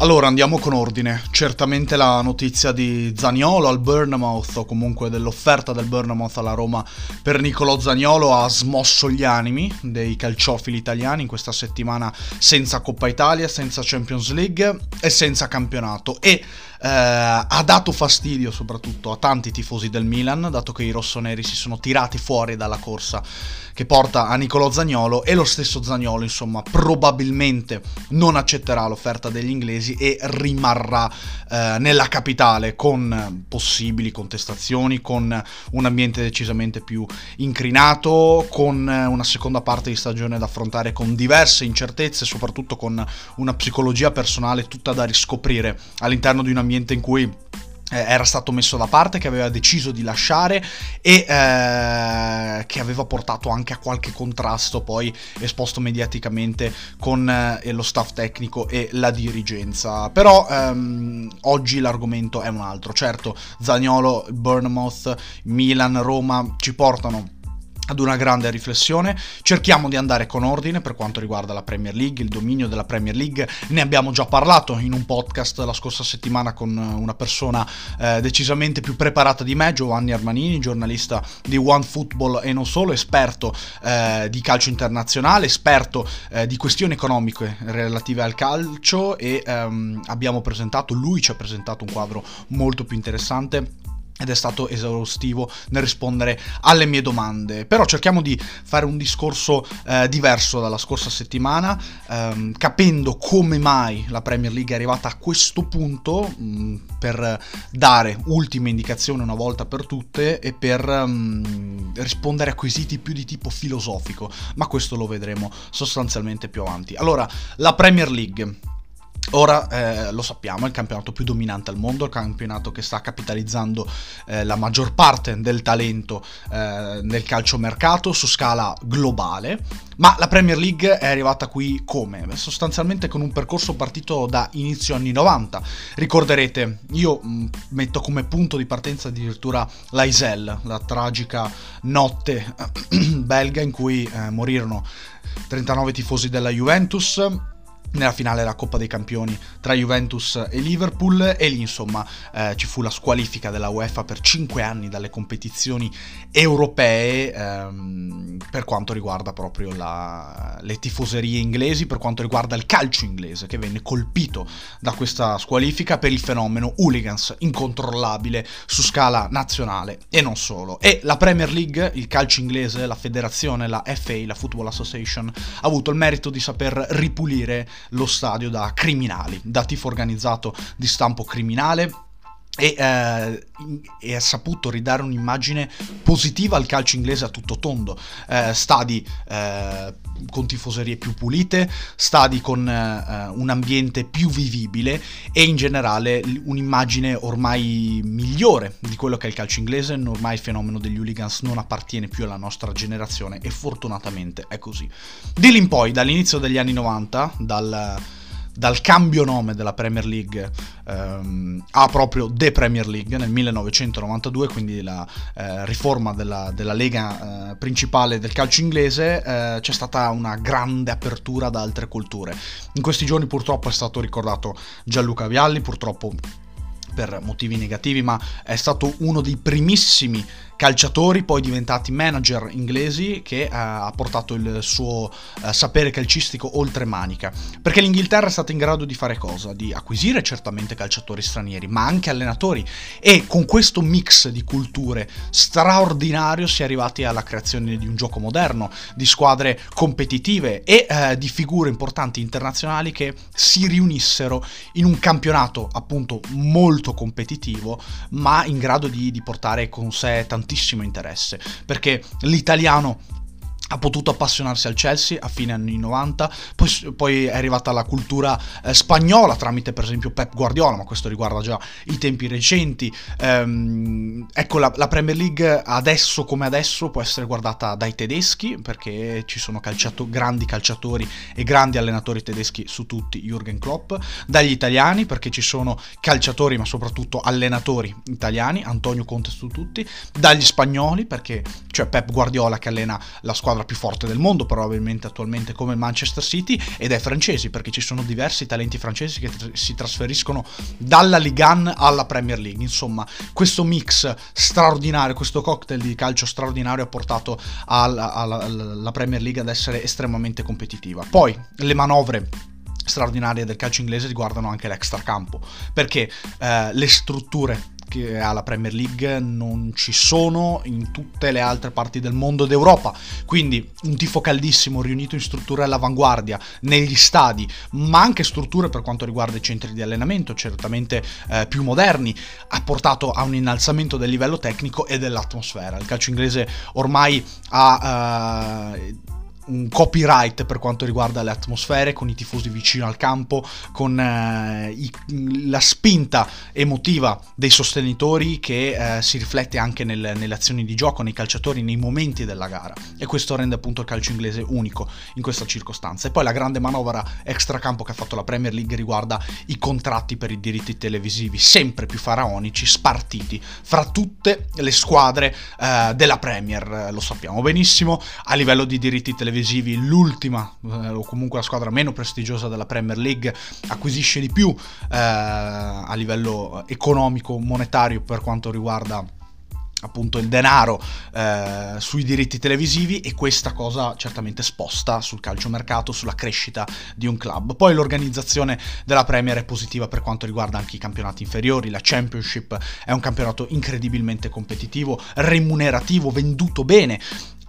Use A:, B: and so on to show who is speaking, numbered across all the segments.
A: Allora andiamo con ordine. Certamente la notizia di Zaniolo al Bournemouth o comunque dell'offerta del Bournemouth alla Roma per Nicolò Zaniolo ha smosso gli animi dei calciofili italiani in questa settimana senza Coppa Italia, senza Champions League e senza campionato e eh, ha dato fastidio soprattutto a tanti tifosi del Milan dato che i rossoneri si sono tirati fuori dalla corsa che porta a Nicolò Zagnolo e lo stesso Zagnolo insomma probabilmente non accetterà l'offerta degli inglesi e rimarrà eh, nella capitale con possibili contestazioni, con un ambiente decisamente più incrinato, con una seconda parte di stagione da affrontare con diverse incertezze, soprattutto con una psicologia personale tutta da riscoprire all'interno di un ambiente in cui eh, era stato messo da parte, che aveva deciso di lasciare e eh, che aveva portato anche a qualche contrasto poi esposto mediaticamente con eh, lo staff tecnico e la dirigenza. Però ehm, oggi l'argomento è un altro. Certo, Zagnolo, Bournemouth, Milan, Roma ci portano ad una grande riflessione. Cerchiamo di andare con ordine per quanto riguarda la Premier League, il dominio della Premier League. Ne abbiamo già parlato in un podcast la scorsa settimana con una persona eh, decisamente più preparata di me, Giovanni Armanini, giornalista di One Football e non solo, esperto eh, di calcio internazionale, esperto eh, di questioni economiche relative al calcio e ehm, abbiamo presentato, lui ci ha presentato un quadro molto più interessante ed è stato esaustivo nel rispondere alle mie domande. Però cerchiamo di fare un discorso eh, diverso dalla scorsa settimana, ehm, capendo come mai la Premier League è arrivata a questo punto, mh, mm, per dare ultime indicazioni una volta per tutte e per mh, mm, rispondere a quesiti più di tipo filosofico, ma questo lo vedremo sostanzialmente più avanti. Allora, la Premier League Ora eh, lo sappiamo, è il campionato più dominante al mondo, il campionato che sta capitalizzando eh, la maggior parte del talento eh, nel calciomercato su scala globale, ma la Premier League è arrivata qui come? Sostanzialmente con un percorso partito da inizio anni 90. Ricorderete, io mm, metto come punto di partenza addirittura l'Aisel, la tragica notte belga in cui eh, morirono 39 tifosi della Juventus nella finale della Coppa dei Campioni tra Juventus e Liverpool e lì insomma eh, ci fu la squalifica della UEFA per 5 anni dalle competizioni europee ehm, per quanto riguarda proprio la, le tifoserie inglesi, per quanto riguarda il calcio inglese che venne colpito da questa squalifica per il fenomeno hooligans incontrollabile su scala nazionale e non solo. E la Premier League, il calcio inglese, la federazione, la FA, la Football Association, ha avuto il merito di saper ripulire lo stadio da criminali, da tifo organizzato di stampo criminale e, eh, e, ha saputo ridare un'immagine positiva al calcio inglese a tutto tondo. Eh, stadi eh, con tifoserie più pulite, stadi con eh, un ambiente più vivibile e in generale un'immagine ormai migliore di quello che è il calcio inglese. Ormai il fenomeno degli hooligans non appartiene più alla nostra generazione e fortunatamente è così. Di lì in poi, dall'inizio degli anni 90, dal dal cambio nome della Premier League ehm, a proprio The Premier League nel 1992, quindi la eh, riforma della, della lega eh, principale del calcio inglese, eh, c'è stata una grande apertura ad altre culture. In questi giorni purtroppo è stato ricordato Gianluca Vialli, purtroppo per motivi negativi, ma è stato uno dei primissimi calciatori, poi diventati manager inglesi, che eh, ha portato il suo eh, sapere calcistico oltre manica. Perché l'Inghilterra è stata in grado di fare cosa? Di acquisire certamente calciatori stranieri, ma anche allenatori. E con questo mix di culture straordinario si è arrivati alla creazione di un gioco moderno, di squadre competitive e eh, di figure importanti internazionali che si riunissero in un campionato appunto molto competitivo, ma in grado di, di portare con sé tantissimi tantissimo interesse, perché l'italiano ha potuto appassionarsi al Chelsea a fine anni 90, poi, poi è arrivata la cultura eh, spagnola tramite per esempio Pep Guardiola, ma questo riguarda già i tempi recenti. Ehm, ecco, la, la, Premier League adesso come adesso può essere guardata dai tedeschi, perché ci sono calciato, grandi calciatori e grandi allenatori tedeschi su tutti, Jürgen Klopp, dagli italiani, perché ci sono calciatori ma soprattutto allenatori italiani, Antonio Conte su tutti, dagli spagnoli, perché c'è Pep Guardiola che allena la squadra squadra più forte del mondo probabilmente attualmente come Manchester City ed è francesi perché ci sono diversi talenti francesi che tr- si trasferiscono dalla Ligue 1 alla Premier League. Insomma, questo mix straordinario, questo cocktail di calcio straordinario ha portato alla, alla, alla Premier League ad essere estremamente competitiva. Poi le manovre straordinarie del calcio inglese riguardano anche l'extracampo, perché eh, le strutture che ha la Premier League non ci sono in tutte le altre parti del mondo d'Europa. Quindi un tifo caldissimo riunito in strutture all'avanguardia, negli stadi, ma anche strutture per quanto riguarda i centri di allenamento, certamente eh, più moderni, ha portato a un innalzamento del livello tecnico e dell'atmosfera. Il calcio inglese ormai ha... Eh, un copyright per quanto riguarda le atmosfere, con i tifosi vicino al campo, con eh, i, la spinta emotiva dei sostenitori che eh, si riflette anche nel, nelle azioni di gioco, nei calciatori, nei momenti della gara. E questo rende appunto il calcio inglese unico in questa circostanza. E poi la grande manovra extracampo che ha fatto la Premier League riguarda i contratti per i diritti televisivi, sempre più faraonici, spartiti fra tutte le squadre eh, della Premier. Lo sappiamo benissimo, a livello di diritti televisivi televisivi l'ultima eh, o comunque la squadra meno prestigiosa della Premier League acquisisce di più eh, a livello economico monetario per quanto riguarda appunto il denaro eh, sui diritti televisivi e questa cosa certamente sposta sul calciomercato, sulla crescita di un club. Poi l'organizzazione della Premier è positiva per quanto riguarda anche i campionati inferiori, la Championship è un campionato incredibilmente competitivo, remunerativo, venduto bene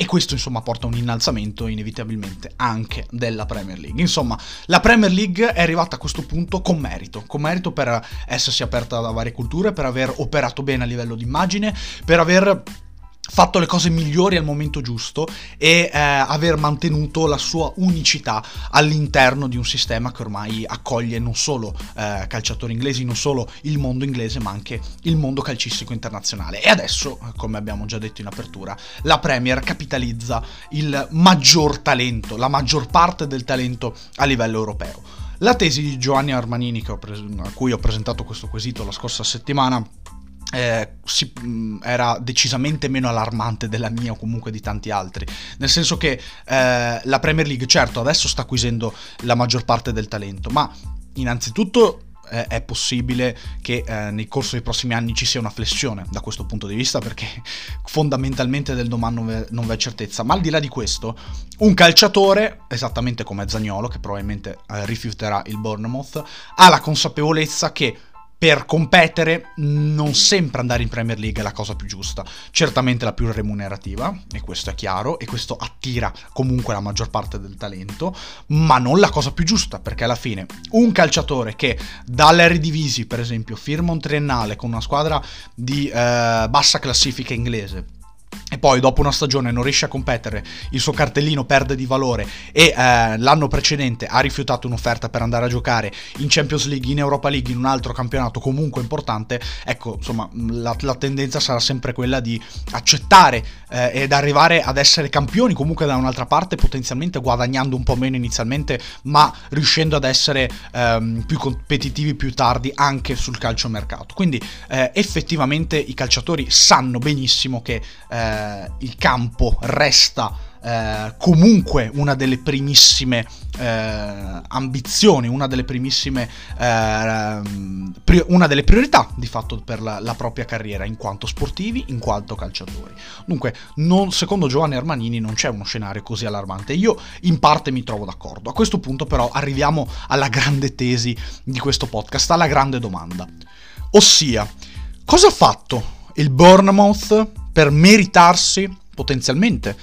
A: e questo insomma porta a un innalzamento inevitabilmente anche della Premier League. Insomma, la Premier League è arrivata a questo punto con merito, con merito per essersi aperta da varie culture, per aver operato bene a livello di immagine, per aver fatto le cose migliori al momento giusto e eh, aver mantenuto la sua unicità all'interno di un sistema che ormai accoglie non solo eh, calciatori inglesi, non solo il mondo inglese, ma anche il mondo calcistico internazionale. E adesso, come abbiamo già detto in apertura, la Premier capitalizza il maggior talento, la maggior parte del talento a livello europeo. La tesi di Giovanni Armanini, pres- a cui ho presentato questo quesito la scorsa settimana, eh, si, mm, era decisamente meno allarmante della mia o comunque di tanti altri. Nel senso che eh, la Premier League, certo, adesso sta acquisendo la maggior parte del talento, ma innanzitutto eh, è possibile che eh, nel corso dei prossimi anni ci sia una flessione da questo punto di vista perché fondamentalmente del domani non non v'è certezza ma al di là di questo un calciatore esattamente come Zagnolo che probabilmente eh, rifiuterà il Bournemouth ha la consapevolezza che per competere non sempre andare in Premier League è la cosa più giusta, certamente la più remunerativa, e questo è chiaro, e questo attira comunque la maggior parte del talento, ma non la cosa più giusta, perché alla fine un calciatore che dall'Eredivisie, per esempio, firma un triennale con una squadra di eh, bassa classifica inglese, e poi dopo una stagione non riesce a competere, il suo cartellino perde di valore e eh, l'anno precedente ha rifiutato un'offerta per andare a giocare in Champions League, in Europa League, in un altro campionato comunque importante, ecco, insomma, la, la tendenza sarà sempre quella di accettare eh, ed arrivare ad essere campioni comunque da un'altra parte, potenzialmente guadagnando un po' meno inizialmente, ma riuscendo ad essere ehm, più competitivi più tardi anche sul calciomercato. Quindi eh, effettivamente i calciatori sanno benissimo che eh, eh, il campo resta eh, comunque una delle primissime eh, ambizioni, una delle primissime eh, pri- una delle priorità di fatto per la, la, propria carriera in quanto sportivi, in quanto calciatori. Dunque, non, secondo Giovanni Armanini non c'è uno scenario così allarmante. Io in parte mi trovo d'accordo. A questo punto però arriviamo alla grande tesi di questo podcast, alla grande domanda. Ossia, cosa ha fatto il Bournemouth per meritarsi potenzialmente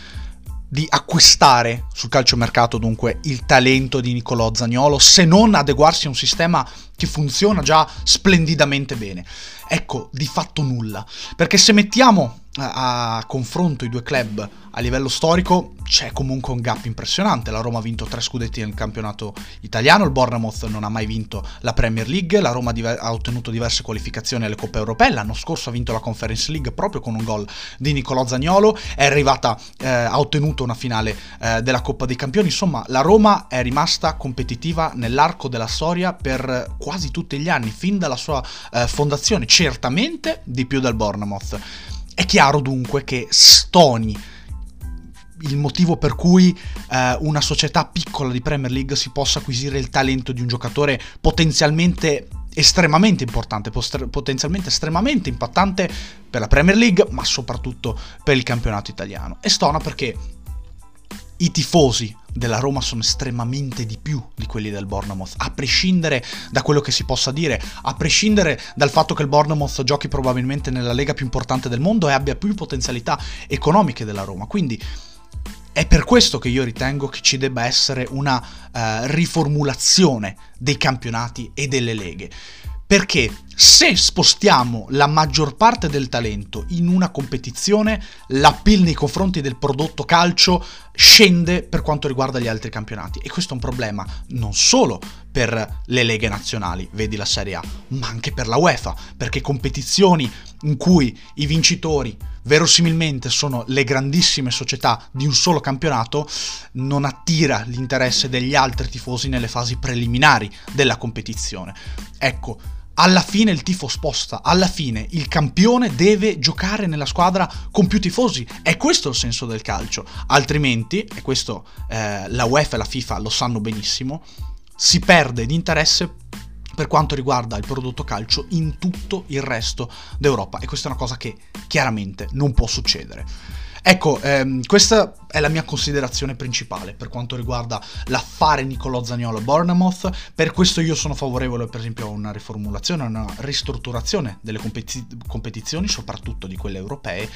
A: di acquistare sul calciomercato dunque il talento di Nicolò Zagnolo se non adeguarsi a un sistema che funziona già splendidamente bene. Ecco, di fatto nulla, perché se mettiamo a, confronto i due club a livello storico c'è comunque un gap impressionante. La Roma ha vinto tre scudetti nel campionato italiano, il Bournemouth non ha mai vinto la Premier League, la Roma ha ottenuto diverse qualificazioni alle Coppe Europee, l'anno scorso ha vinto la Conference League proprio con un gol di Nicolò Zagnolo, è arrivata, eh, ha ottenuto una finale eh, della Coppa dei Campioni, insomma la Roma è rimasta competitiva nell'arco della storia per quasi tutti gli anni, fin dalla sua eh, fondazione, certamente di più del Bournemouth. È chiaro dunque che stoni il motivo per cui eh, una società piccola di Premier League si possa acquisire il talento di un giocatore potenzialmente estremamente importante, potenzialmente estremamente impattante per la Premier League, ma soprattutto per il campionato italiano. E stona perché i tifosi della Roma sono estremamente di più di quelli del Bournemouth, a prescindere da quello che si possa dire, a prescindere dal fatto che il Bournemouth giochi probabilmente nella lega più importante del mondo e abbia più potenzialità economiche della Roma. Quindi è per questo che io ritengo che ci debba essere una uh, riformulazione dei campionati e delle leghe. Perché se spostiamo la maggior parte del talento in una competizione, l'appeal nei confronti del prodotto calcio scende per quanto riguarda gli altri campionati. E questo è un problema non solo per le leghe nazionali, vedi la Serie A, ma anche per la UEFA, perché competizioni in cui i vincitori verosimilmente sono le grandissime società di un solo campionato, non attira l'interesse degli altri tifosi nelle fasi preliminari della competizione. Ecco, alla fine il tifo sposta, alla fine il campione deve giocare nella squadra con più tifosi. È questo il senso del calcio. Altrimenti, e questo eh, la UEFA e la FIFA lo sanno benissimo, si perde di interesse per quanto riguarda il prodotto calcio in tutto il resto d'Europa e questa è una cosa che chiaramente non può succedere. Ecco, ehm, questa è la mia considerazione principale per quanto riguarda l'affare Nicolò Zagnolo Bournemouth. Per questo io sono favorevole, per esempio, a una riformulazione, a una ristrutturazione delle competi- competizioni, soprattutto di quelle europee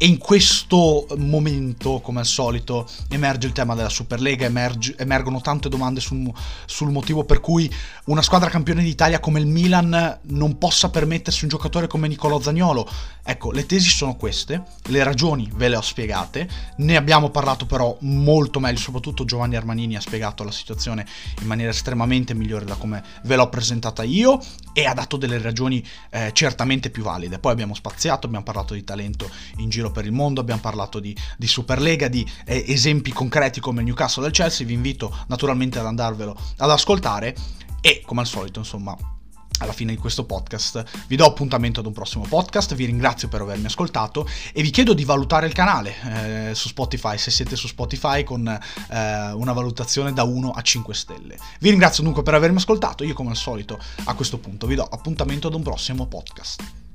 A: e in questo momento, come al solito, emerge il tema della Superlega, emerge, emergono tante domande sul, sul, motivo per cui una squadra campione d'Italia come il Milan non possa permettersi un giocatore come Nicolò Zagnolo. Ecco, le tesi sono queste, le ragioni ve le ho spiegate, ne abbiamo parlato però molto meglio, soprattutto Giovanni Armanini ha spiegato la situazione in maniera estremamente migliore da come ve l'ho presentata io e ha dato delle ragioni eh, certamente più valide. Poi abbiamo spaziato, abbiamo parlato di talento in giro per il mondo, abbiamo parlato di, di Superlega, di eh, esempi concreti come il Newcastle del Chelsea, vi invito naturalmente ad andarvelo ad ascoltare e come al solito insomma alla fine di questo podcast. Vi do appuntamento ad un prossimo podcast, vi ringrazio per avermi ascoltato e vi chiedo di valutare il canale eh, su Spotify, se siete su Spotify, con eh, una valutazione da 1 a 5 stelle. Vi ringrazio dunque per avermi ascoltato, io come al solito a questo punto vi do appuntamento ad un prossimo podcast.